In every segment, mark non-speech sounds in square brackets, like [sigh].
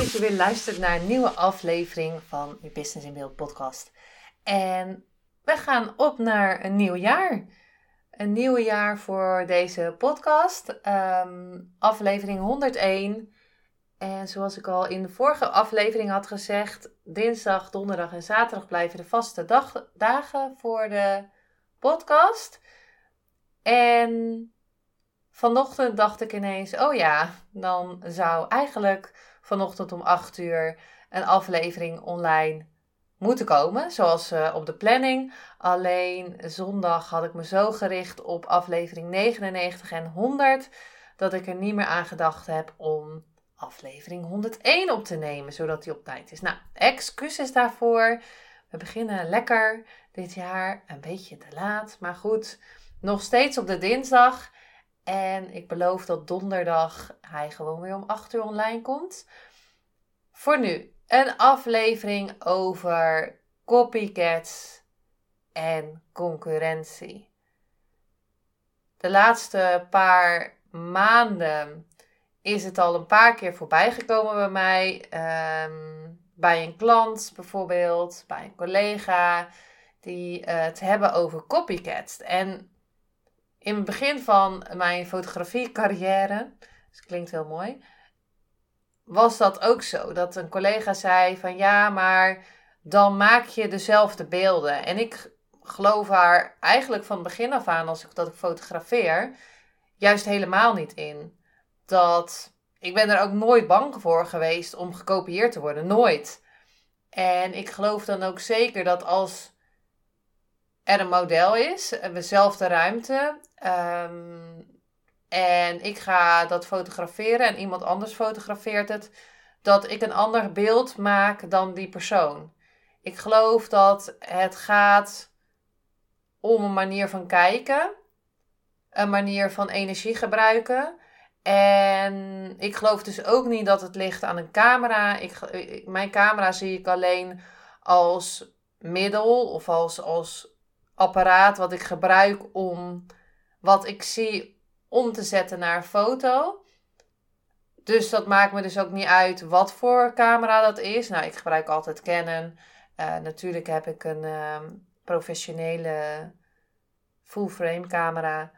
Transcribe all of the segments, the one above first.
Dat je weer luistert naar een nieuwe aflevering van je Business in Beeld podcast. En we gaan op naar een nieuw jaar. Een nieuw jaar voor deze podcast. Ehm, aflevering 101. En zoals ik al in de vorige aflevering had gezegd, dinsdag, donderdag en zaterdag blijven de vaste dag, dagen voor de podcast. En vanochtend dacht ik ineens, oh ja, dan zou eigenlijk vanochtend om 8 uur een aflevering online moeten komen, zoals uh, op de planning. Alleen zondag had ik me zo gericht op aflevering 99 en 100 dat ik er niet meer aan gedacht heb om aflevering 101 op te nemen, zodat die op tijd is. Nou, excuses daarvoor. We beginnen lekker dit jaar, een beetje te laat, maar goed, nog steeds op de dinsdag. En ik beloof dat donderdag hij gewoon weer om 8 uur online komt. Voor nu een aflevering over copycats en concurrentie. De laatste paar maanden is het al een paar keer voorbij gekomen bij mij. Ehm, bij een klant bijvoorbeeld, bij een collega, die het hebben over copycats. En in het begin van mijn fotografiecarrière, dus klinkt heel mooi, was dat ook zo. Dat een collega zei van ja, maar dan maak je dezelfde beelden. En ik geloof haar eigenlijk van begin af aan, als ik dat ik fotografeer, juist helemaal niet in. Dat ik ben er ook nooit bang voor geweest om gekopieerd te worden. Nooit. En ik geloof dan ook zeker dat als er een model is, dezelfde ruimte, um, en ik ga dat fotograferen en iemand anders fotografeert het, dat ik een ander beeld maak dan die persoon. Ik geloof dat het gaat om een manier van kijken, een manier van energie gebruiken. En ik geloof dus ook niet dat het ligt aan een camera. Ik, mijn camera zie ik alleen als middel of als, als apparaat wat ik gebruik om wat ik zie om te zetten naar foto. Dus dat maakt me dus ook niet uit wat voor camera dat is. Nou, ik gebruik altijd Canon. Uh, natuurlijk heb ik een uh, professionele full-frame camera.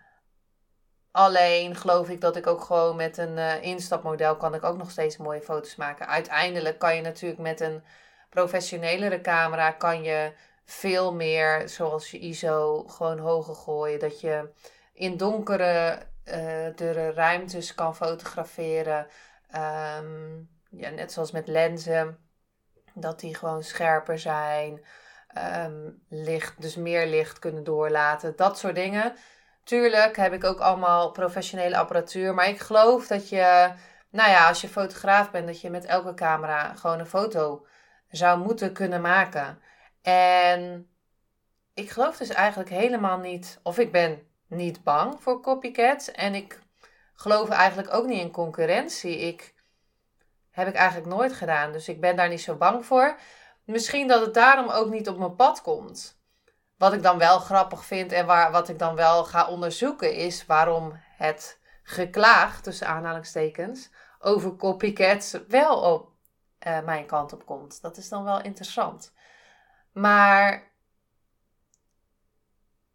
Alleen geloof ik dat ik ook gewoon met een uh, instapmodel kan ik ook nog steeds mooie foto's maken. Uiteindelijk kan je natuurlijk met een professionelere camera kan je veel meer, zoals je ISO, gewoon hoger gooien. Dat je in donkere uh, ruimtes kan fotograferen. Ehm, ja, net zoals met lenzen, dat die gewoon scherper zijn. Ehm, licht, dus meer licht kunnen doorlaten. Dat soort dingen. Tuurlijk heb ik ook allemaal professionele apparatuur. Maar ik geloof dat je, nou ja, als je fotograaf bent, dat je met elke camera gewoon een foto zou moeten kunnen maken. En ik geloof dus eigenlijk helemaal niet, of ik ben niet bang voor copycats. En ik geloof eigenlijk ook niet in concurrentie. Ik heb ik eigenlijk nooit gedaan. Dus ik ben daar niet zo bang voor. Misschien dat het daarom ook niet op mijn pad komt. Wat ik dan wel grappig vind en waar, wat ik dan wel ga onderzoeken is waarom het geklaag, tussen aanhalingstekens, over copycats wel op uh, mijn kant op komt. Dat is dan wel interessant. Maar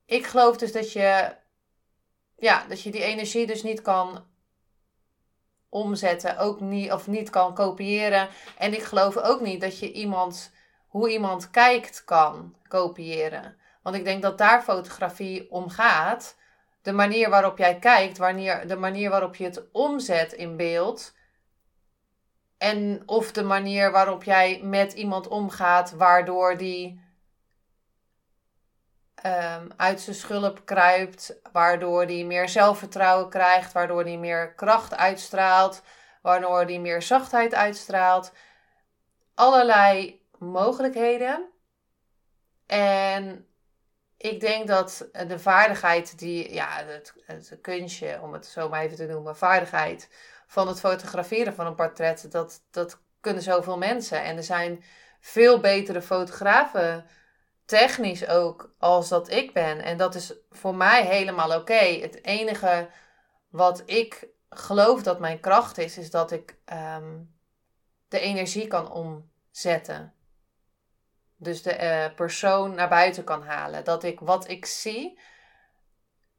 ik geloof dus dat je ja, dat je die energie dus niet kan omzetten, ook niet, of niet kan kopiëren. En ik geloof ook niet dat je iemand, hoe iemand kijkt, kan kopiëren. Want ik denk dat daar fotografie om gaat. De manier waarop jij kijkt, wanneer, de manier waarop je het omzet in beeld. En of de manier waarop jij met iemand omgaat, waardoor die um, uit zijn schulp kruipt, waardoor hij meer zelfvertrouwen krijgt, waardoor hij meer kracht uitstraalt, waardoor die meer zachtheid uitstraalt. Allerlei mogelijkheden. En ik denk dat de vaardigheid die, ja, het, het kunstje, om het zo maar even te noemen, vaardigheid van het fotograferen van een portret, dat, dat kunnen zoveel mensen. En er zijn veel betere fotografen, technisch ook, als dat ik ben. En dat is voor mij helemaal oké. Het enige wat ik geloof dat mijn kracht is, is dat ik ehm, de energie kan omzetten. Dus de uh, persoon naar buiten kan halen. Dat ik wat ik zie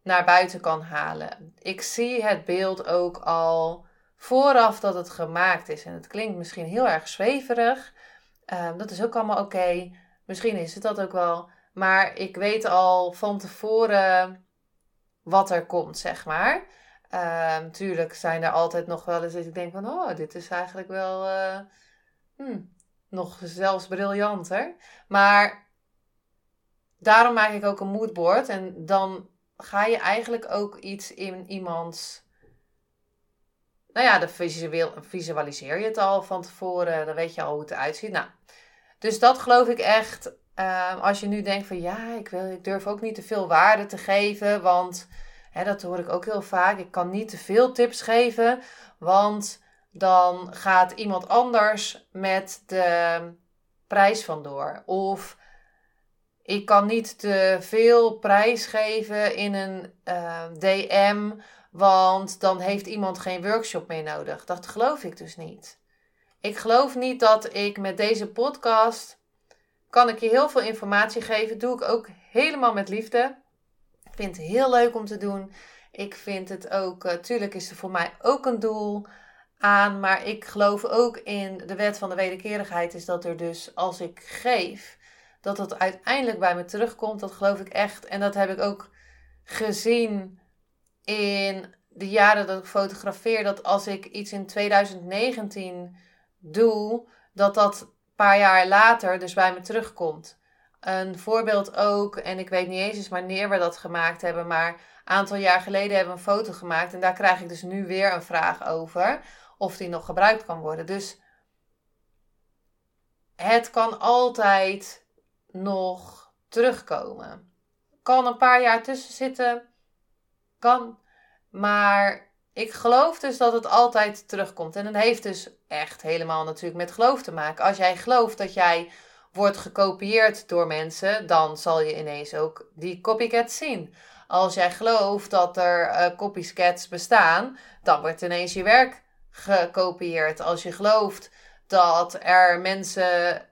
naar buiten kan halen. Ik zie het beeld ook al vooraf dat het gemaakt is. En het klinkt misschien heel erg zweverig. Um, dat is ook allemaal oké. Misschien is het dat ook wel. Maar ik weet al van tevoren wat er komt, zeg maar. Um, tuurlijk zijn er altijd nog wel eens dat ik denk van... Oh, dit is eigenlijk wel... Uh, hmm, nog zelfs briljanter. Maar daarom maak ik ook een moodboard. En dan ga je eigenlijk ook iets in iemands. Nou ja, dan visualiseer je het al van tevoren. Dan weet je al hoe het eruit ziet. Nou, dus dat geloof ik echt. Uh, als je nu denkt van ja, ik, wil, ik durf ook niet te veel waarde te geven. Want hè, dat hoor ik ook heel vaak. Ik kan niet te veel tips geven. Want dan gaat iemand anders met de prijs vandoor. Of ik kan niet te veel prijs geven in een DM, want dan heeft iemand geen workshop meer nodig. Dat geloof ik dus niet. Ik geloof niet dat ik met deze podcast kan ik je heel veel informatie geven. Doe ik ook helemaal met liefde. Ik vind het heel leuk om te doen. Ik vind het ook, natuurlijk uh, is er voor mij ook een doel aan. Maar ik geloof ook in de wet van de wederkerigheid. Is dat er dus als ik geef, dat het uiteindelijk bij me terugkomt. Dat geloof ik echt. En dat heb ik ook gezien in de jaren dat ik fotografeer. Dat als ik iets in 2019 doe, dat dat een paar jaar later dus bij me terugkomt. Een voorbeeld ook, en ik weet niet eens wanneer we dat gemaakt hebben, maar een aantal jaar geleden hebben we een foto gemaakt. En daar krijg ik dus nu weer een vraag over of die nog gebruikt kan worden. Dus het kan altijd nog terugkomen. Kan een paar jaar tussen zitten, kan, maar ik geloof dus dat het altijd terugkomt. En dat heeft dus echt helemaal natuurlijk met geloof te maken. Als jij gelooft dat jij wordt gekopieerd door mensen, dan zal je ineens ook die copycats zien. Als jij gelooft dat er uh, copycats bestaan, dan wordt ineens je werk gekopieerd. Als je gelooft dat er mensen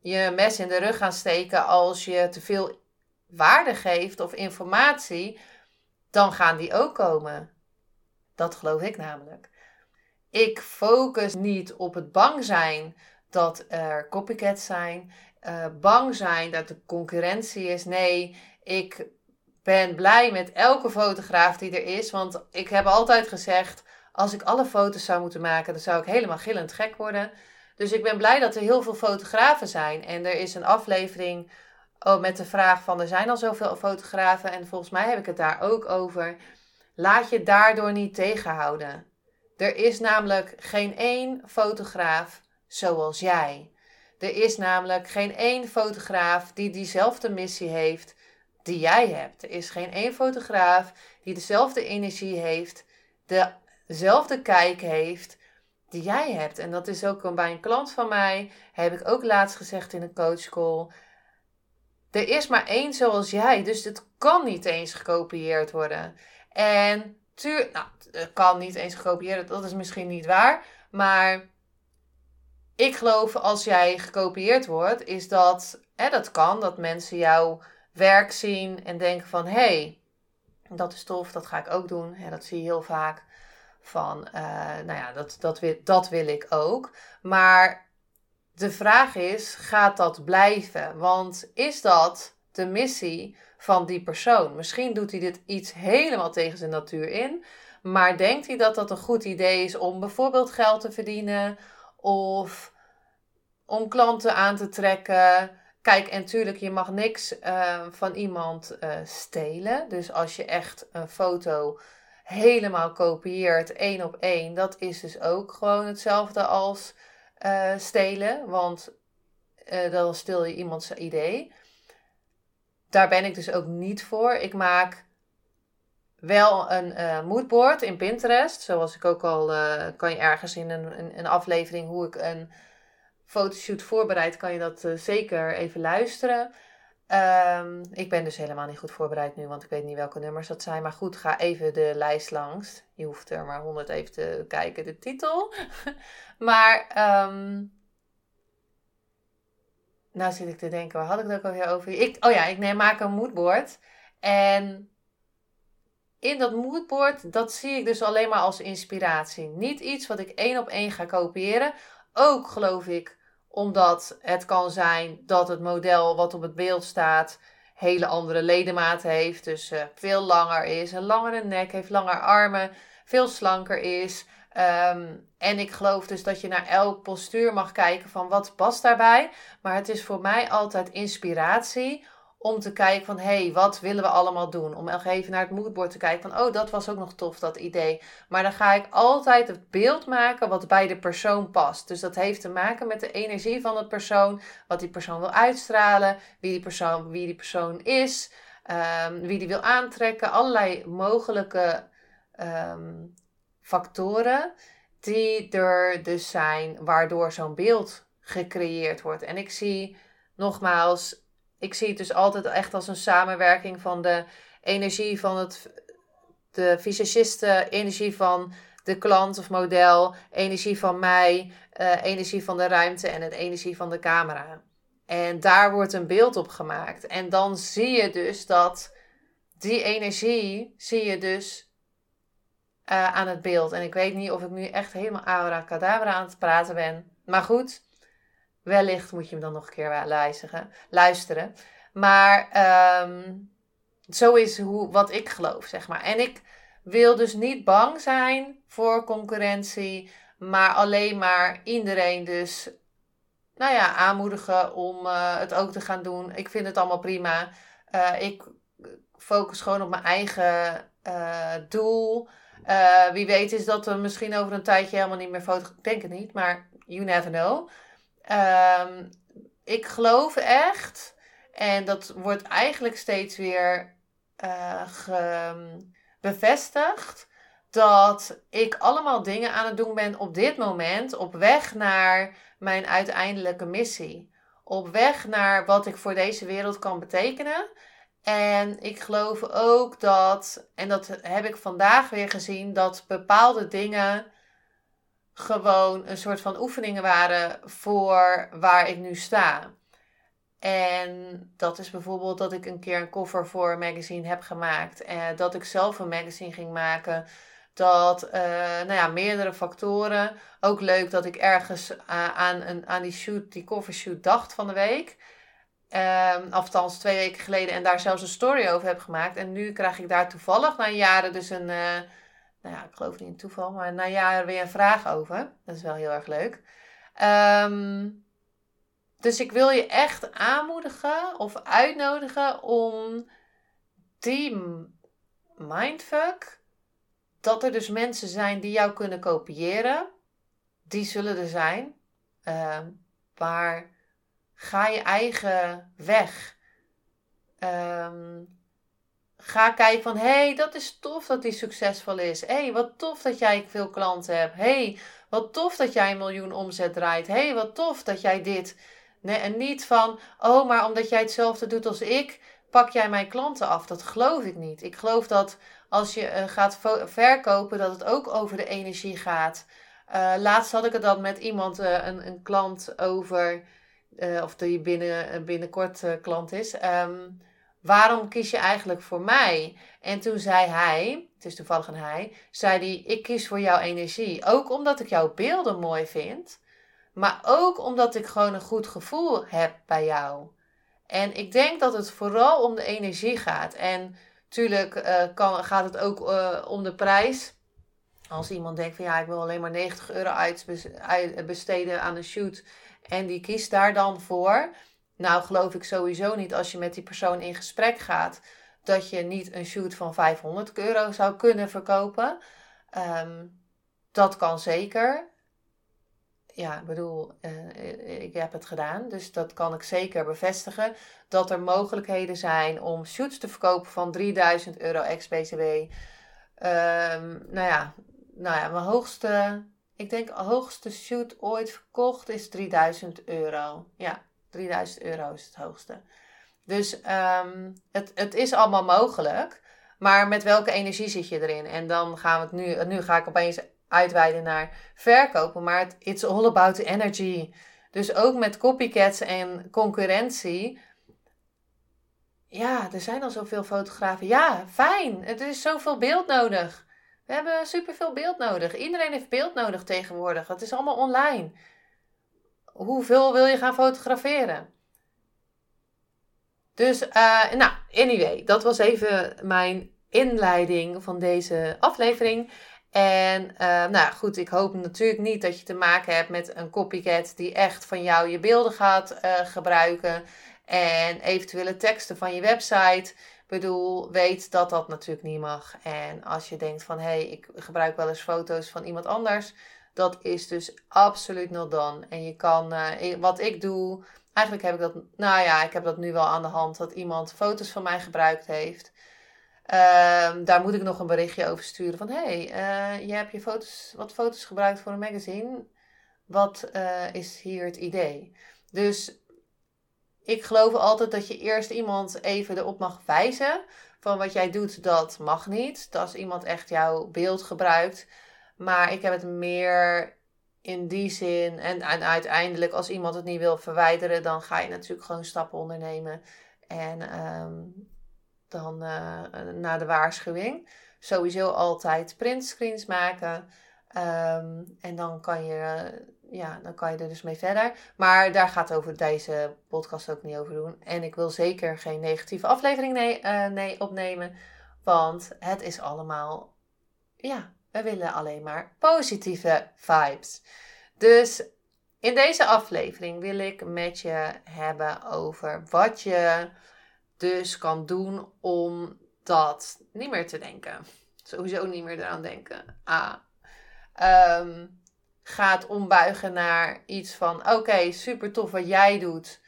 je mes in de rug gaan steken als je te veel waarde geeft of informatie, dan gaan die ook komen. Dat geloof ik namelijk. Ik focus niet op het bang zijn dat er copycats zijn, uh, bang zijn dat er concurrentie is. Nee, ik ben blij met elke fotograaf die er is, want ik heb altijd gezegd: als ik alle foto's zou moeten maken, dan zou ik helemaal gillend gek worden. Dus ik ben blij dat er heel veel fotografen zijn. En er is een aflevering oh, met de vraag van er zijn al zoveel fotografen. En volgens mij heb ik het daar ook over. Laat je daardoor niet tegenhouden. Er is namelijk geen één fotograaf zoals jij. Er is namelijk geen één fotograaf die diezelfde missie heeft die jij hebt. Er is geen één fotograaf die dezelfde energie heeft, de dezelfde kijk heeft die jij hebt. En dat is ook bij een klant van mij, heb ik ook laatst gezegd in een coachcall. Er is maar één zoals jij, dus het kan niet eens gekopieerd worden. En tuur, nou, het kan niet eens gekopieerd, dat is misschien niet waar, maar ik geloof als jij gekopieerd wordt, is dat, hè, dat kan, dat mensen jouw werk zien en denken van, hé, hey, dat is tof, dat ga ik ook doen. Hè, dat zie je heel vaak van, uh, nou ja, dat, dat, wil, dat wil ik ook. Maar de vraag is, gaat dat blijven? Want is dat de missie van die persoon? Misschien doet hij dit iets helemaal tegen zijn natuur in. Maar denkt hij dat dat een goed idee is om bijvoorbeeld geld te verdienen of om klanten aan te trekken? Kijk, en natuurlijk, je mag niks uh, van iemand uh, stelen. Dus als je echt een foto helemaal kopieert, één op één, dat is dus ook gewoon hetzelfde als uh, stelen. Want dan stil je iemands idee. Daar ben ik dus ook niet voor. Ik maak wel een uh, moodboard in Pinterest. Zoals ik ook al kan je ergens in een, een, aflevering hoe ik een fotoshoot voorbereid, kan je dat zeker even luisteren. Um, ik ben dus helemaal niet goed voorbereid nu, want ik weet niet welke nummers dat zijn. Maar goed, ga even de lijst langs. Je hoeft er maar 100 even te kijken, de titel. [laughs] maar, um, nou zit ik te denken, waar had ik het ook alweer over? Ik, oh ja, ik neem, maak een moodboard. En in dat moodboard, dat zie ik dus alleen maar als inspiratie. Niet iets wat ik één op één ga kopiëren. Ook geloof ik omdat het kan zijn dat het model wat op het beeld staat hele andere ledematen heeft. Dus uh, veel langer is, een langere nek heeft, langer armen, veel slanker is. Um, en ik geloof dus dat je naar elk postuur mag kijken van wat past daarbij. Maar het is voor mij altijd inspiratie om te kijken van, hé, hey, wat willen we allemaal doen? Om even naar het moodboard te kijken van, oh, dat was ook nog tof, dat idee. Maar dan ga ik altijd het beeld maken wat bij de persoon past. Dus dat heeft te maken met de energie van de persoon, wat die persoon wil uitstralen, wie die persoon, wie die persoon is, um, wie die wil aantrekken. Allerlei mogelijke um, factoren die er dus zijn, waardoor zo'n beeld gecreëerd wordt. En ik zie nogmaals ik zie het dus altijd echt als een samenwerking van de energie van het, de visagiste, energie van de klant of model, energie van mij, uh, energie van de ruimte en het energie van de camera. En daar wordt een beeld op gemaakt. En dan zie je dus dat die energie, zie je dus uh, aan het beeld. En ik weet niet of ik nu echt helemaal aura cadabra aan het praten ben. Maar goed, Wellicht moet je hem dan nog een keer luisteren. luisteren. Maar um, zo is hoe, wat ik geloof, zeg maar. En ik wil dus niet bang zijn voor concurrentie, maar alleen maar iedereen dus, nou ja, aanmoedigen om uh, het ook te gaan doen. Ik vind het allemaal prima. Uh, ik focus gewoon op mijn eigen doel. Wie weet is dat er misschien over een tijdje helemaal niet meer foto. Ik denk het niet, maar you never know. Um, ik geloof echt, en dat wordt eigenlijk steeds weer uh, bevestigd, dat ik allemaal dingen aan het doen ben op dit moment op weg naar mijn uiteindelijke missie. Op weg naar wat ik voor deze wereld kan betekenen. En ik geloof ook dat, en dat heb ik vandaag weer gezien, dat bepaalde dingen gewoon een soort van oefeningen waren voor waar ik nu sta. En dat is bijvoorbeeld dat ik een keer een cover voor een magazine heb gemaakt. En dat ik zelf een magazine ging maken. Dat, uh, nou ja, meerdere factoren. Ook leuk dat ik ergens uh, aan, een, aan die shoot, die cover shoot dacht van de week. Um, althans twee weken geleden. En daar zelfs een story over heb gemaakt. En nu krijg ik daar toevallig na jaren dus een... Uh, nou ja, ik geloof niet in toeval, maar na jaren weer een vraag over. Dat is wel heel erg leuk. Um, dus ik wil je echt aanmoedigen of uitnodigen om die mindfuck, dat er dus mensen zijn die jou kunnen kopiëren, die zullen er zijn. Uh, maar ga je eigen weg. Um, ga kijken van, hé, hey, dat is tof dat die succesvol is. Hé, hey, wat tof dat jij veel klanten hebt. Hé, hey, wat tof dat jij een miljoen omzet draait. Hé, hey, wat tof dat jij dit. Nee, en niet van, oh, maar omdat jij hetzelfde doet als ik, pak jij mijn klanten af. Dat geloof ik niet. Ik geloof dat als je uh, gaat verkopen, dat het ook over de energie gaat. Uh, laatst had ik het dan met iemand, uh, een, een klant over, of die binnen, binnenkort klant is. Um, waarom kies je eigenlijk voor mij? En toen zei hij, het is toevallig een hij, zei hij, ik kies voor jouw energie. Ook omdat ik jouw beelden mooi vind, maar ook omdat ik gewoon een goed gevoel heb bij jou. En ik denk dat het vooral om de energie gaat. En natuurlijk uh, kan, gaat het ook om de prijs. Als iemand denkt van ja, ik wil alleen maar 90 euro uitbesteden aan een shoot en die kiest daar dan voor, nou, geloof ik sowieso niet als je met die persoon in gesprek gaat. dat je niet een shoot van 500 euro zou kunnen verkopen. Ehm, dat kan zeker. Ja, ik bedoel, uh, ik heb het gedaan, dus dat kan ik zeker bevestigen. Dat er mogelijkheden zijn om shoots te verkopen van 3000 euro ex-BTW. Um, nou ja, nou ja, mijn hoogste, ik denk hoogste shoot ooit verkocht is 3000 euro. Ja, 3000 euro is het hoogste. Dus um, het, het is allemaal mogelijk. Maar met welke energie zit je erin? En dan gaan we het nu, nu ga ik opeens uitweiden naar verkopen. Maar het, it's all about the energy. Dus ook met copycats en concurrentie. Ja, er zijn al zoveel fotografen. Ja, fijn. Het is zoveel beeld nodig. We hebben superveel beeld nodig. Iedereen heeft beeld nodig tegenwoordig. Het is allemaal online. Hoeveel wil je gaan fotograferen? Dus, uh, nou, anyway, dat was even mijn inleiding van deze aflevering. En uh, nou goed, ik hoop natuurlijk niet dat je te maken hebt met een copycat die echt van jou je beelden gaat uh, gebruiken. En eventuele teksten van je website. Bedoel, weet dat dat natuurlijk niet mag. En als je denkt van hé, hey, ik gebruik wel eens foto's van iemand anders. Dat is dus absoluut not done. En je kan, uh, wat ik doe, Eigenlijk heb ik dat, nou ja, ik heb dat nu wel aan de hand dat iemand foto's van mij gebruikt heeft. Ehm, daar moet ik nog een berichtje over sturen van hey, uh, je hebt je foto's, wat foto's gebruikt voor een magazine. Wat uh, is hier het idee? Dus ik geloof altijd dat je eerst iemand even erop mag wijzen van wat jij doet, dat mag niet. Dat als iemand echt jouw beeld gebruikt. Maar ik heb het meer in die zin. En, en uiteindelijk, als iemand het niet wil verwijderen, dan ga je natuurlijk gewoon stappen ondernemen. En um, dan uh, na de waarschuwing. Sowieso altijd printscreens maken. Um, en dan kan, je, ja, dan kan je er dus mee verder. Maar daar gaat over deze podcast ook niet over doen. En ik wil zeker geen negatieve aflevering nee, uh, nee, opnemen. Want het is allemaal ja, we willen alleen maar positieve vibes. Dus in deze aflevering wil ik met je hebben over wat je dus kan doen om dat niet meer te denken. Sowieso niet meer eraan denken. Ah. Um, gaat ombuigen naar iets van: oké, super tof wat jij doet.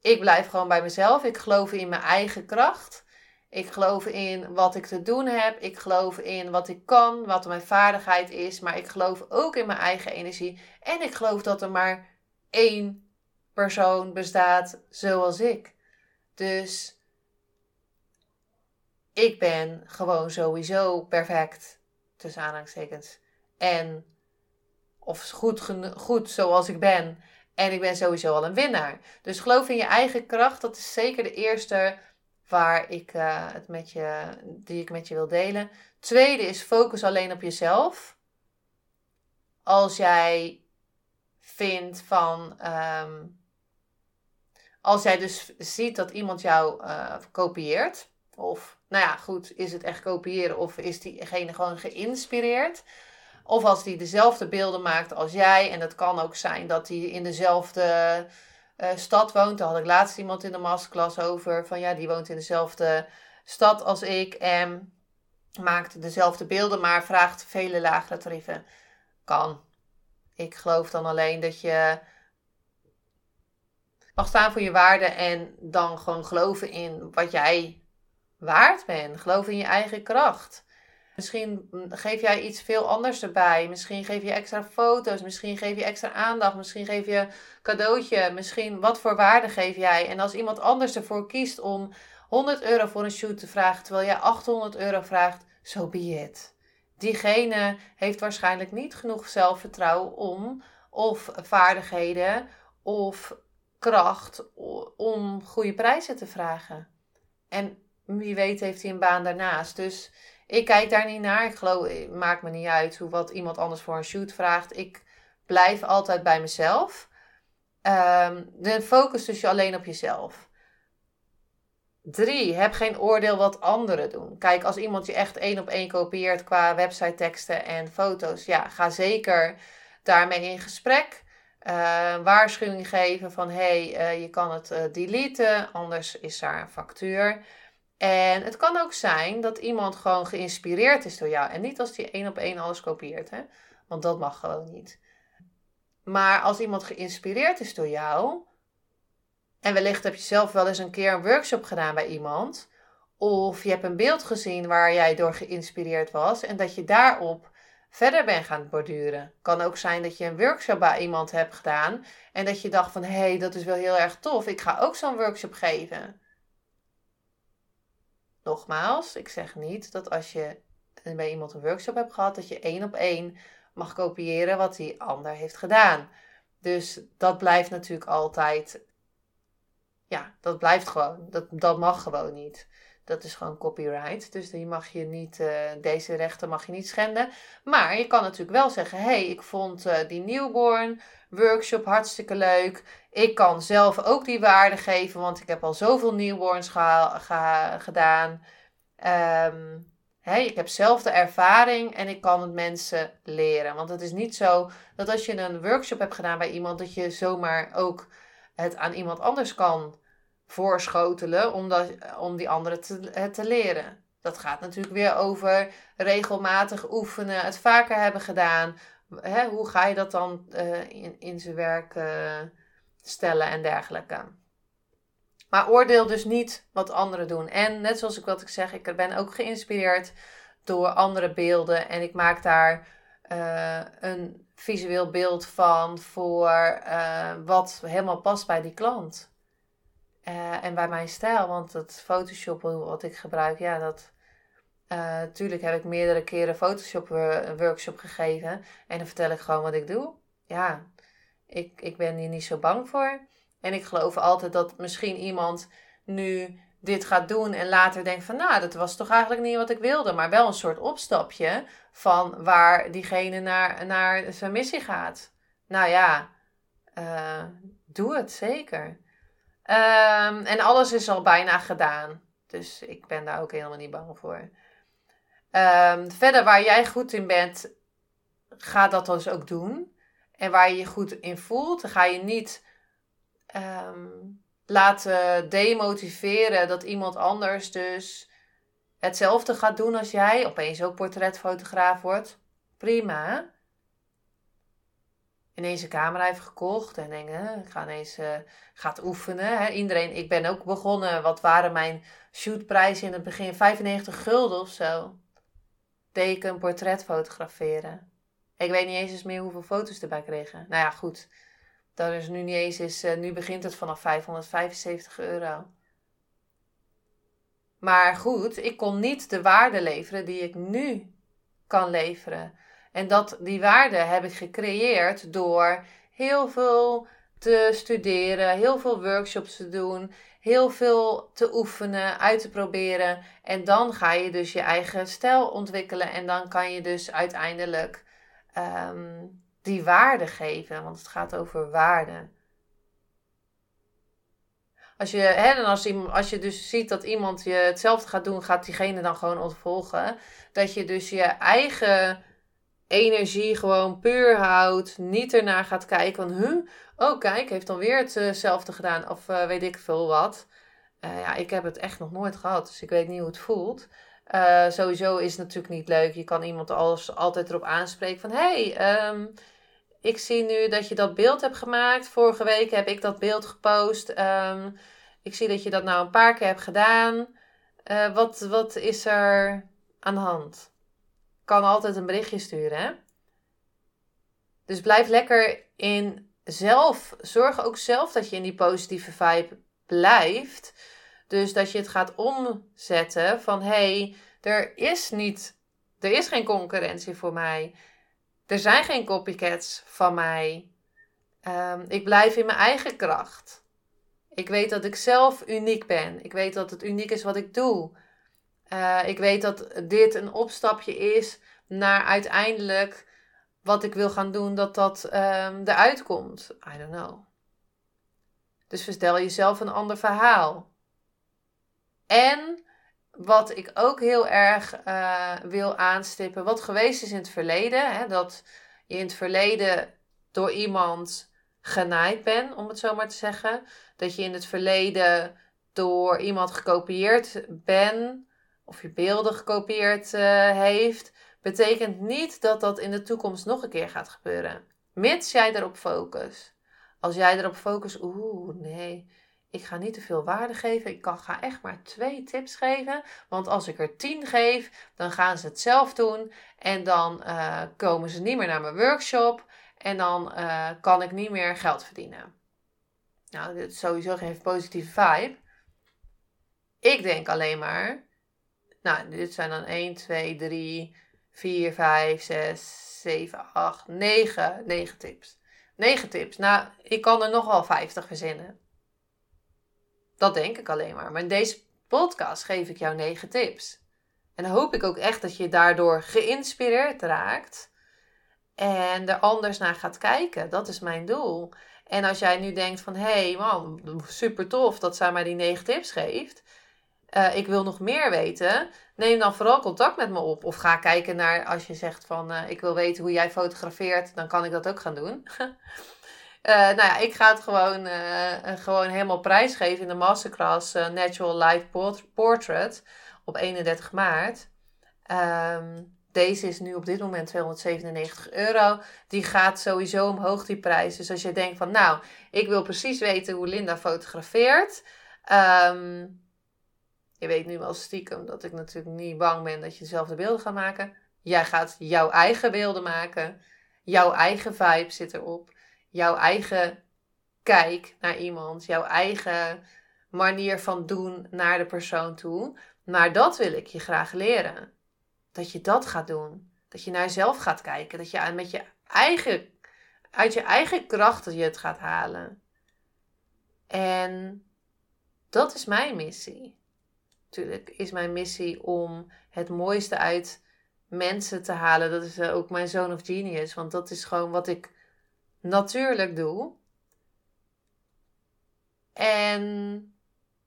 Ik blijf gewoon bij mezelf. Ik geloof in mijn eigen kracht. Ik geloof in wat ik te doen heb. Ik geloof in wat ik kan, wat mijn vaardigheid is. Maar ik geloof ook in mijn eigen energie. En ik geloof dat er maar één persoon bestaat zoals ik. Dus ik ben gewoon sowieso perfect. Tussen aanhalingstekens. En of goed, goed zoals ik ben. En ik ben sowieso al een winnaar. Dus geloof in je eigen kracht. Dat is zeker de eerste waar ik uh, het met je, die ik met je wil delen. Tweede is focus alleen op jezelf. Als jij vindt van. Um, als jij dus ziet dat iemand jou uh, kopieert. Of, nou ja, goed, is het echt kopiëren of is diegene gewoon geïnspireerd? Of als die dezelfde beelden maakt als jij. En het kan ook zijn dat hij in dezelfde uh, stad woont. Daar had ik laatst iemand in de masterclass over. Van ja, die woont in dezelfde stad als ik. En maakt dezelfde beelden, maar vraagt vele lagere tarieven. Kan. Ik geloof dan alleen dat je mag staan voor je waarde en dan gewoon geloven in wat jij waard bent. Geloof in je eigen kracht. Misschien geef jij iets veel anders erbij. Misschien geef je extra foto's. Misschien geef je extra aandacht. Misschien geef je cadeautje. Misschien wat voor waarde geef jij. En als iemand anders ervoor kiest om 100 euro voor een shoot te vragen. Terwijl jij 800 euro vraagt. Zo so be it. Diegene heeft waarschijnlijk niet genoeg zelfvertrouwen om. Of vaardigheden. Of kracht om goede prijzen te vragen. En wie weet heeft hij een baan daarnaast. Dus ik kijk daar niet naar. Ik geloof, het maakt me niet uit hoe wat iemand anders voor een shoot vraagt. Ik blijf altijd bij mezelf. Um, de focus dus je alleen op jezelf. Drie, heb geen oordeel wat anderen doen. Kijk, als iemand je echt één op één kopieert qua website teksten en foto's, ja, ga zeker daarmee in gesprek. Uh, waarschuwing geven van hey, uh, je kan het uh, deleten, anders is daar een factuur. En het kan ook zijn dat iemand gewoon geïnspireerd is door jou. En niet als die één op één alles kopieert, hè? want dat mag gewoon niet. Maar als iemand geïnspireerd is door jou, en wellicht heb je zelf wel eens een keer een workshop gedaan bij iemand, of je hebt een beeld gezien waar jij door geïnspireerd was en dat je daarop verder bent gaan borduren. Kan ook zijn dat je een workshop bij iemand hebt gedaan en dat je dacht van hé, hey, dat is wel heel erg tof, ik ga ook zo'n workshop geven. Nogmaals, ik zeg niet dat als je bij iemand een workshop hebt gehad, dat je één op één mag kopiëren wat die ander heeft gedaan. Dus dat blijft natuurlijk altijd. Ja, dat blijft gewoon. Dat, dat mag gewoon niet. Dat is gewoon copyright. Dus die mag je niet, uh, deze rechten mag je niet schenden. Maar je kan natuurlijk wel zeggen: hé, hey, ik vond uh, die newborn workshop hartstikke leuk. Ik kan zelf ook die waarde geven, want ik heb al zoveel newborns gedaan. Um, ik heb zelf de ervaring en ik kan het mensen leren. Want het is niet zo dat als je een workshop hebt gedaan bij iemand, dat je zomaar ook het aan iemand anders kan voorschotelen om, dat, om die andere te, te leren. Dat gaat natuurlijk weer over regelmatig oefenen, het vaker hebben gedaan. hoe ga je dat dan uh, in, in zijn werk uh, stellen en dergelijke. Maar oordeel dus niet wat anderen doen. En net zoals ik wat ik zeg, ik ben ook geïnspireerd door andere beelden. En ik maak daar uh, een visueel beeld van voor uh, wat helemaal past bij die klant. Uh, en bij mijn stijl. Want het Photoshop wat ik gebruik, ja, dat. Natuurlijk heb ik meerdere keren Photoshop workshop gegeven. En dan vertel ik gewoon wat ik doe. Ja, ik, ik ben hier niet zo bang voor. En ik geloof altijd dat misschien iemand nu dit gaat doen en later denkt van, nou, dat was toch eigenlijk niet wat ik wilde, maar wel een soort opstapje van waar diegene naar, naar zijn missie gaat. Nou ja, uh, doe het zeker. Um, en alles is al bijna gedaan. Dus ik ben daar ook helemaal niet bang voor. Um, verder, waar jij goed in bent, ga dat dus ook doen. En waar je je goed in voelt, dan ga je niet um, laten demotiveren dat iemand anders dus hetzelfde gaat doen als jij, opeens ook portretfotograaf wordt. Prima. Ineens een camera heeft gekocht en denk, ik ga ineens uh, gaat oefenen. Hè. Iedereen, ik ben ook begonnen. Wat waren mijn shootprijzen in het begin? 95 gulden of zo. Deed ik een portret fotograferen. Ik weet niet eens meer hoeveel foto's erbij kregen. Nou ja, goed. Dat is nu niet eens uh, nu begint het vanaf 575 euro. Maar goed, ik kon niet de waarde leveren die ik nu kan leveren. En dat, die waarde heb ik gecreëerd door heel veel te studeren, heel veel workshops te doen, heel veel te oefenen, uit te proberen. En dan ga je dus je eigen stijl ontwikkelen en dan kan je dus uiteindelijk um, die waarde geven, want het gaat over waarde. Als je, hè, en als, als je dus ziet dat iemand je hetzelfde gaat doen, gaat diegene dan gewoon ontvolgen. Dat je dus je eigen energie gewoon puur houdt. Niet ernaar gaat kijken van, huh, oh kijk, heeft dan weer hetzelfde gedaan. Of uh, weet ik veel wat. Uh, ja, ik heb het echt nog nooit gehad, dus ik weet niet hoe het voelt. Uh, sowieso is het natuurlijk niet leuk. Je kan iemand alles, altijd erop aanspreken van... hey, um, ik zie nu dat je dat beeld hebt gemaakt. Vorige week heb ik dat beeld gepost. Um, ik zie dat je dat nou een paar keer hebt gedaan. Uh, wat, wat is er aan de hand? Kan altijd een berichtje sturen, hè? Dus blijf lekker in zelf. Zorg ook zelf dat je in die positieve vibe blijft. Dus dat je het gaat omzetten van hé, hey, er is niet, er is geen concurrentie voor mij. Er zijn geen copycats van mij. Um, ik blijf in mijn eigen kracht. Ik weet dat ik zelf uniek ben. Ik weet dat het uniek is wat ik doe. Uh, ik weet dat dit een opstapje is naar uiteindelijk wat ik wil gaan doen, dat dat um, eruit komt. I don't know. Dus verstel jezelf een ander verhaal. En wat ik ook heel erg uh, wil aanstippen, wat geweest is in het verleden, hè, dat je in het verleden door iemand genaaid bent, om het zo maar te zeggen. Dat je in het verleden door iemand gekopieerd ben of je beelden gekopieerd uh, heeft, betekent niet dat dat in de toekomst nog een keer gaat gebeuren. Mits jij erop focust. Als jij erop focust, oeh, nee, ik ga niet te veel waarde geven. Ik kan, ga echt maar twee tips geven. Want als ik er tien geef, dan gaan ze het zelf doen. En dan uh, komen ze niet meer naar mijn workshop. En dan uh, kan ik niet meer geld verdienen. Nou, dit sowieso geen positieve vibe. Ik denk alleen maar. Nou, dit zijn dan 1, 2, 3, 4, 5, 6, 7, 8, 9. 9 tips. 9 tips. Nou, ik kan er nog wel 50 verzinnen. Dat denk ik alleen maar. Maar in deze podcast geef ik jou 9 tips. En dan hoop ik ook echt dat je daardoor geïnspireerd raakt. En er anders naar gaat kijken. Dat is mijn doel. En als jij nu denkt van, hé hey man, super tof dat zij mij die 9 tips geeft. Uh, ik wil nog meer weten. Neem dan vooral contact met me op. Of ga kijken naar, als je zegt van, uh, ik wil weten hoe jij fotografeert. Dan kan ik dat ook gaan doen. [laughs] Uh, nou ja, ik ga het gewoon, uh, gewoon helemaal prijsgeven in de masterclass Natural Light Portrait op 31 maart. Um, deze is nu op dit moment 297 euro. Die gaat sowieso omhoog, die prijs. Dus als je denkt van, nou, ik wil precies weten hoe Linda fotografeert. Um, je weet nu wel stiekem dat ik natuurlijk niet bang ben dat je dezelfde beelden gaat maken. Jij gaat jouw eigen beelden maken. Jouw eigen vibe zit erop jouw eigen kijk naar iemand, jouw eigen manier van doen naar de persoon toe. Maar dat wil ik je graag leren. Dat je dat gaat doen. Dat je naar jezelf gaat kijken. Dat je met je eigen, uit je eigen krachten je het gaat halen. En dat is mijn missie. Natuurlijk is mijn missie om het mooiste uit mensen te halen. Dat is ook mijn zoon of genius. Want dat is gewoon wat ik natuurlijk doe. En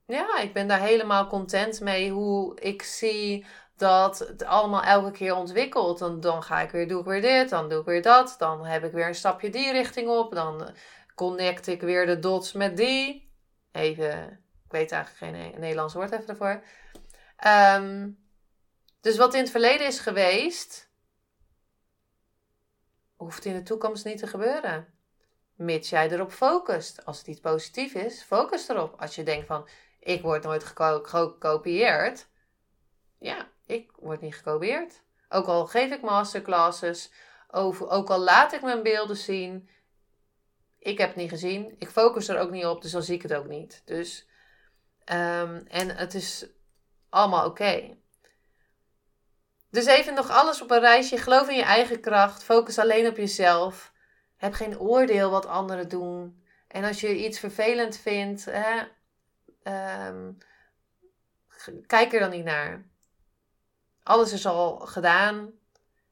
ja, ik ben daar helemaal content mee hoe ik zie dat het allemaal elke keer ontwikkelt. Dan, dan ga ik weer, doe ik weer dit, dan doe ik weer dat. Dan heb ik weer een stapje die richting op. Dan connect ik weer de dots met die. Even, ik weet eigenlijk geen Nederlands woord even ervoor. Um, dus wat in het verleden is geweest, hoeft in de toekomst niet te gebeuren. Mits jij erop focust. Als het iets positief is, focus erop. Als je denkt van, ik word nooit gekopieerd. Ja, ik word niet gekopieerd. Ook al geef ik masterclasses, ook al laat ik mijn beelden zien. Ik heb het niet gezien. Ik focus er ook niet op, dus dan zie ik het ook niet. Dus, um, en het is allemaal oké. Dus even nog alles op een reisje. Geloof in je eigen kracht. Focus alleen op jezelf. Heb geen oordeel wat anderen doen. En als je iets vervelend vindt, hè, ehm, kijk er dan niet naar. Alles is al gedaan.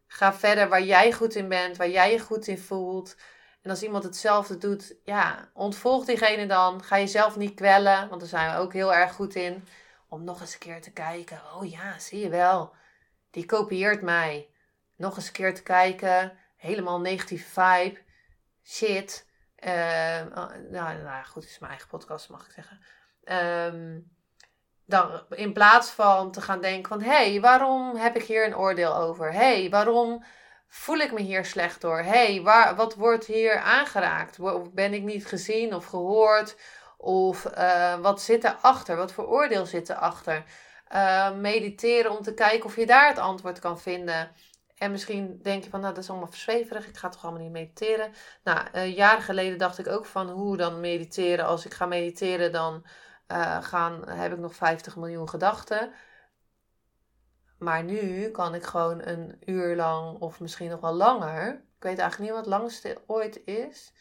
Ga verder waar jij goed in bent, waar jij je goed in voelt. En als iemand hetzelfde doet, ja, ontvolg diegene dan. Ga jezelf niet kwellen, want daar zijn we ook heel erg goed in. Om nog eens een keer te kijken. Oh ja, zie je wel die kopieert mij. Nog eens een keer te kijken, helemaal negatieve vibe, shit. Uh, nou, nou goed, het is mijn eigen podcast, mag ik zeggen. Ehm, dan, in plaats van te gaan denken van, hé, hey, waarom heb ik hier een oordeel over? Hé, hey, waarom voel ik me hier slecht door? Hey, wat wordt hier aangeraakt? Ben ik niet gezien of gehoord? Of uh, wat zit erachter? Wat voor oordeel zit erachter? Uh, mediteren om te kijken of je daar het antwoord kan vinden. En misschien denk je van, nou dat is allemaal verzweverig, ik ga toch allemaal niet mediteren. Nou, uh, jaren geleden dacht ik ook van, hoe dan mediteren? Als ik ga mediteren, dan uh, gaan, heb ik nog 50 miljoen gedachten. Maar nu kan ik gewoon een uur lang, of misschien nog wel langer, ik weet eigenlijk niet wat het langste ooit is,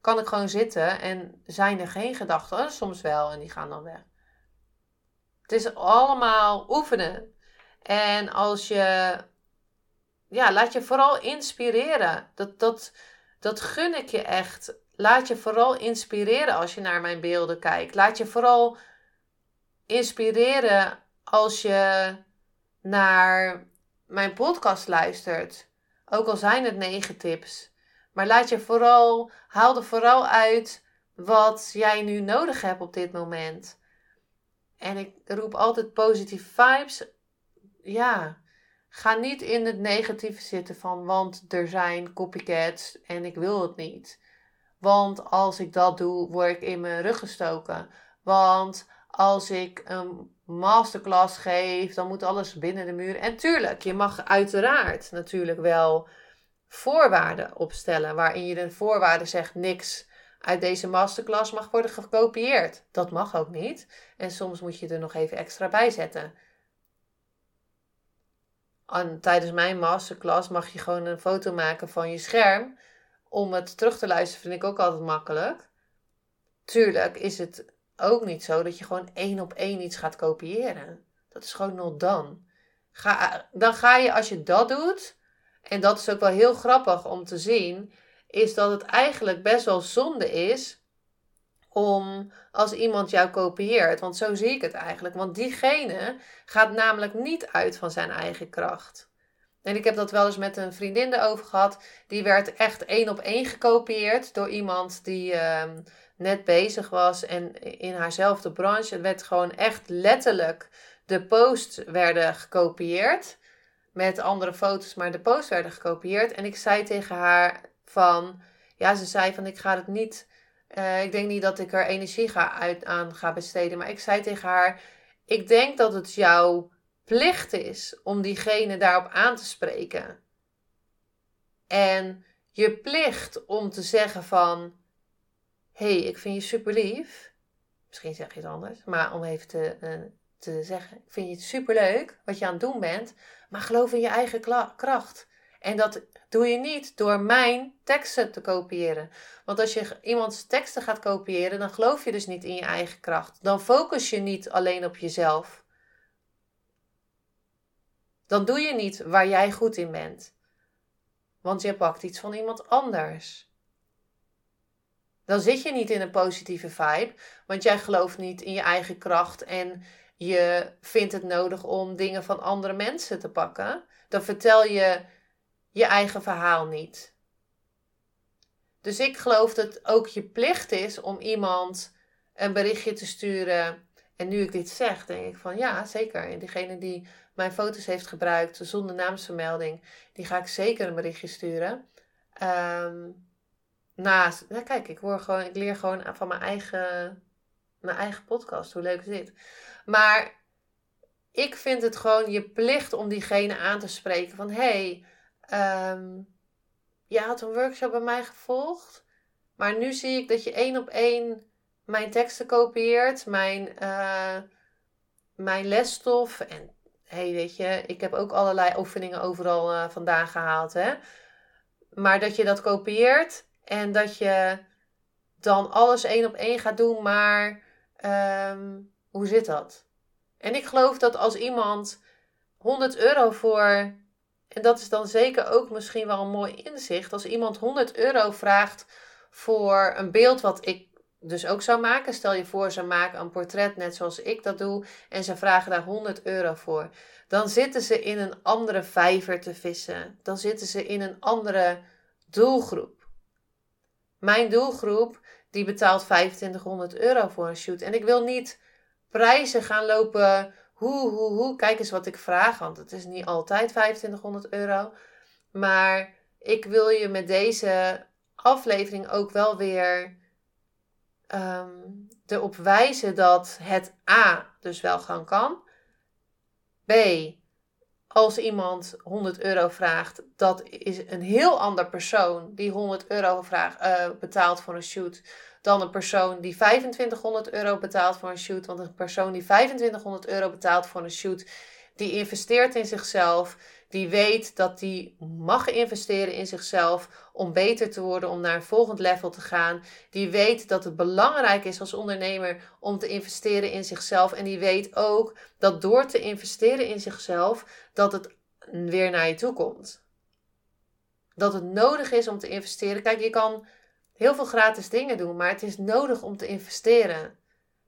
kan ik gewoon zitten en zijn er geen gedachten. Soms wel en die gaan dan weg. Het is allemaal oefenen. En als je, ja, laat je vooral inspireren. Dat, dat, dat gun ik je echt. Laat je vooral inspireren als je naar mijn beelden kijkt. Laat je vooral inspireren als je naar mijn podcast luistert. Ook al zijn het negen tips. Maar laat je vooral, haal er vooral uit wat jij nu nodig hebt op dit moment. En ik roep altijd positieve vibes. Ja, ga niet in het negatieve zitten van, want er zijn copycats en ik wil het niet. Want als ik dat doe, word ik in mijn rug gestoken. Want als ik een masterclass geef, dan moet alles binnen de muur. En tuurlijk, je mag uiteraard natuurlijk wel voorwaarden opstellen. Waarin je de voorwaarden zegt, niks uit deze masterclass mag worden gekopieerd. Dat mag ook niet. En soms moet je er nog even extra bij zetten. En tijdens mijn masterclass mag je gewoon een foto maken van je scherm. Om het terug te luisteren vind ik ook altijd makkelijk. Tuurlijk is het ook niet zo dat je gewoon één op één iets gaat kopiëren. Dat is gewoon not done. Ga, dan ga je, als je dat doet, en dat is ook wel heel grappig om te zien, is dat het eigenlijk best wel zonde is om als iemand jou kopieert. Want zo zie ik het eigenlijk. Want diegene gaat namelijk niet uit van zijn eigen kracht. En ik heb dat wel eens met een vriendin erover gehad. Die werd echt één op één gekopieerd door iemand die ehm, net bezig was en in haarzelfde branche. Het werd gewoon echt letterlijk. De posts werden gekopieerd met andere foto's, maar de posts werden gekopieerd. En ik zei tegen haar van, ja, ze zei van ik ga het niet, uh, ik denk niet dat ik er energie ga uit, aan ga besteden. Maar ik zei tegen haar, ik denk dat het jouw plicht is om diegene daarop aan te spreken. En je plicht om te zeggen van, hey, ik vind je super lief. Misschien zeg je het anders, maar om even te, uh, te zeggen, ik vind je super leuk wat je aan het doen bent, maar geloof in je eigen kracht. En dat doe je niet door mijn teksten te kopiëren. Want als je iemands teksten gaat kopiëren, dan geloof je dus niet in je eigen kracht. Dan focus je niet alleen op jezelf. Dan doe je niet waar jij goed in bent. Want je pakt iets van iemand anders. Dan zit je niet in een positieve vibe, want jij gelooft niet in je eigen kracht en je vindt het nodig om dingen van andere mensen te pakken. Dan vertel je je eigen verhaal niet. Dus ik geloof dat het ook je plicht is om iemand een berichtje te sturen. En nu ik dit zeg, denk ik van ja, zeker. En diegene die mijn foto's heeft gebruikt zonder naamsvermelding, die ga ik zeker een berichtje sturen. Um, naast, nou kijk, ik, word gewoon, ik leer gewoon van mijn eigen, mijn eigen podcast. Hoe leuk is dit? Maar ik vind het gewoon je plicht om diegene aan te spreken van hey, Um, je had een workshop bij mij gevolgd. Maar nu zie ik dat je één op één mijn teksten kopieert. Mijn, uh, mijn lesstof. En hey, weet je, ik heb ook allerlei oefeningen overal uh, vandaan gehaald. Hè? Maar dat je dat kopieert. En dat je dan alles één op één gaat doen. Maar um, hoe zit dat? En ik geloof dat als iemand 100 euro voor en dat is dan zeker ook misschien wel een mooi inzicht. Als iemand 100 euro vraagt voor een beeld wat ik dus ook zou maken. Stel je voor, ze maken een portret net zoals ik dat doe. En ze vragen daar 100 euro voor. Dan zitten ze in een andere vijver te vissen. Dan zitten ze in een andere doelgroep. Mijn doelgroep die betaalt 2500 euro voor een shoot. En ik wil niet prijzen gaan lopen hoe, hoe, hoe, kijk eens wat ik vraag, want het is niet altijd 2500 euro. Maar ik wil je met deze aflevering ook wel weer um, erop wijzen dat het A dus wel gaan kan. B, als iemand 100 euro vraagt, dat is een heel ander persoon die 100 euro vraagt, uh, betaalt voor een shoot dan een persoon die 2500 euro betaalt voor een shoot. Want een persoon die 2500 euro betaalt voor een shoot, die investeert in zichzelf. Die weet dat die mag investeren in zichzelf om beter te worden, om naar een volgend level te gaan. Die weet dat het belangrijk is als ondernemer om te investeren in zichzelf. En die weet ook dat door te investeren in zichzelf, dat het weer naar je toe komt. Dat het nodig is om te investeren. Kijk, je kan heel veel gratis dingen doen, maar het is nodig om te investeren.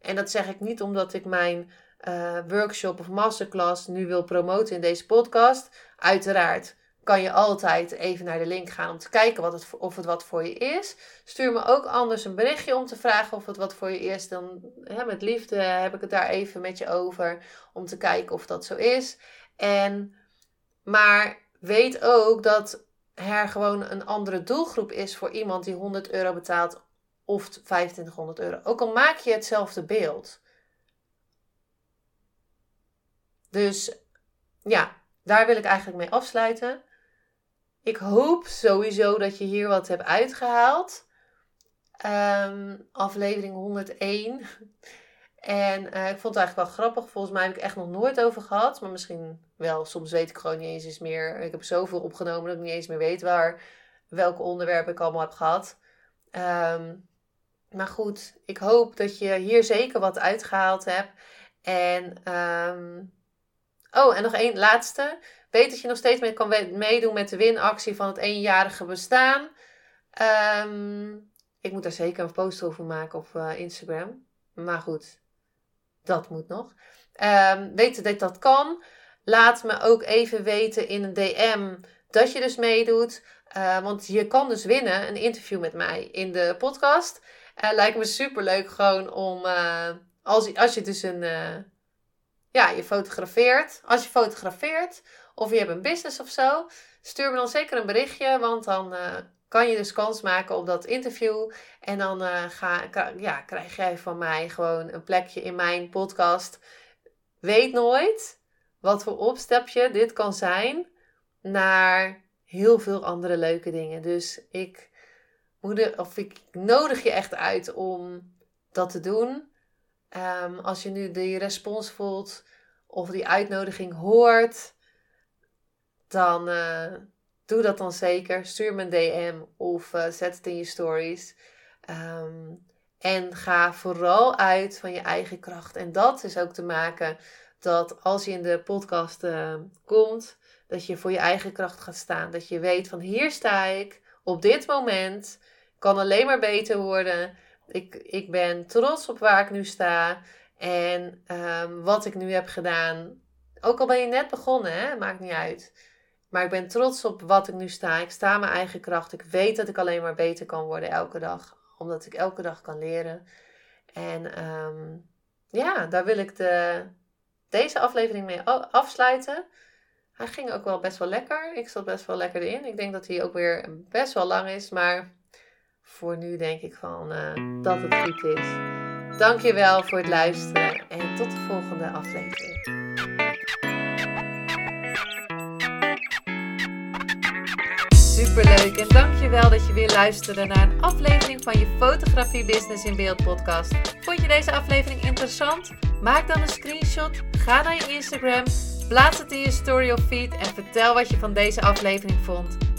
En dat zeg ik niet omdat ik mijn uh, workshop of masterclass nu wil promoten in deze podcast. Uiteraard kan je altijd even naar de link gaan om te kijken wat het, of het wat voor je is. Stuur me ook anders een berichtje om te vragen of het wat voor je is. Dan hè, met liefde heb ik het daar even met je over om te kijken of dat zo is. En, maar weet ook dat er gewoon een andere doelgroep is voor iemand die 100 euro betaalt of 2500 euro. Ook al maak je hetzelfde beeld. Dus ja, daar wil ik eigenlijk mee afsluiten. Ik hoop sowieso dat je hier wat hebt uitgehaald. Ehm, aflevering 101. En uh, ik vond het eigenlijk wel grappig. Volgens mij heb ik echt nog nooit over gehad. Maar misschien wel. Soms weet ik gewoon niet eens, eens meer. Ik heb zoveel opgenomen dat ik niet eens meer weet waar, welke onderwerpen ik allemaal heb gehad. Um, maar goed, ik hoop dat je hier zeker wat uitgehaald hebt. En, um, oh, en nog één laatste. Weet dat je nog steeds mee kan meedoen met de winactie van het eenjarige bestaan. Um, ik moet daar zeker een post over maken op uh, Instagram. Maar goed, dat moet nog. Um, weet dat dat kan. Laat me ook even weten in een DM dat je dus meedoet. Uh, want je kan dus winnen een interview met mij in de podcast. Uh, lijkt me super leuk gewoon om, uh, als, als je dus een, ja, je fotografeert. Als je fotografeert of je hebt een business of zo, stuur me dan zeker een berichtje, want dan kan je dus kans maken op dat interview. En dan ga, ja, krijg jij van mij gewoon een plekje in mijn podcast. Weet nooit wat voor opstapje dit kan zijn naar heel veel andere leuke dingen. Dus ik moeder, of ik nodig je echt uit om dat te doen. Um, als je nu die respons voelt of die uitnodiging hoort, dan uh, doe dat dan zeker. Stuur me een DM of uh, zet het in je stories. Um, en ga vooral uit van je eigen kracht. En dat is ook te maken dat als je in de podcast uh, komt, dat je voor je eigen kracht gaat staan. Dat je weet van hier sta ik op dit moment kan alleen maar beter worden. Ik, ik ben trots op waar ik nu sta. En um, wat ik nu heb gedaan. Ook al ben je net begonnen, hè? maakt niet uit. Maar ik ben trots op wat ik nu sta. Ik sta mijn eigen kracht. Ik weet dat ik alleen maar beter kan worden elke dag. Omdat ik elke dag kan leren. En um, ja, daar wil ik de, deze aflevering mee afsluiten. Hij ging ook wel best wel lekker. Ik zat best wel lekker erin. Ik denk dat hij ook weer best wel lang is. Maar voor nu denk ik van uh, dat het goed is. Dankjewel voor het luisteren en tot de volgende aflevering. Superleuk en dankjewel dat je weer luisterde naar een aflevering van je Fotografie Business in Beeld podcast. Vond je deze aflevering interessant? Maak dan een screenshot, ga naar je Instagram, plaats het in je story of feed en vertel wat je van deze aflevering vond.